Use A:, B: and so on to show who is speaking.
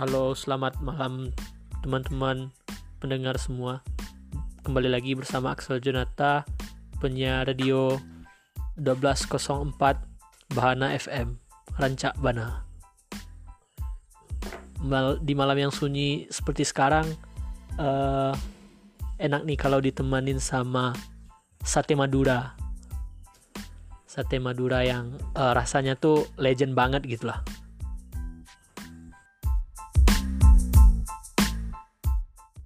A: Halo, selamat malam teman-teman pendengar semua. Kembali lagi bersama Axel Jonata, penyiar radio 1204 Bahana FM, Rancak Bana. Mal- di malam yang sunyi seperti sekarang, uh, enak nih kalau ditemanin sama sate Madura. Sate Madura yang uh, rasanya tuh legend banget gitu lah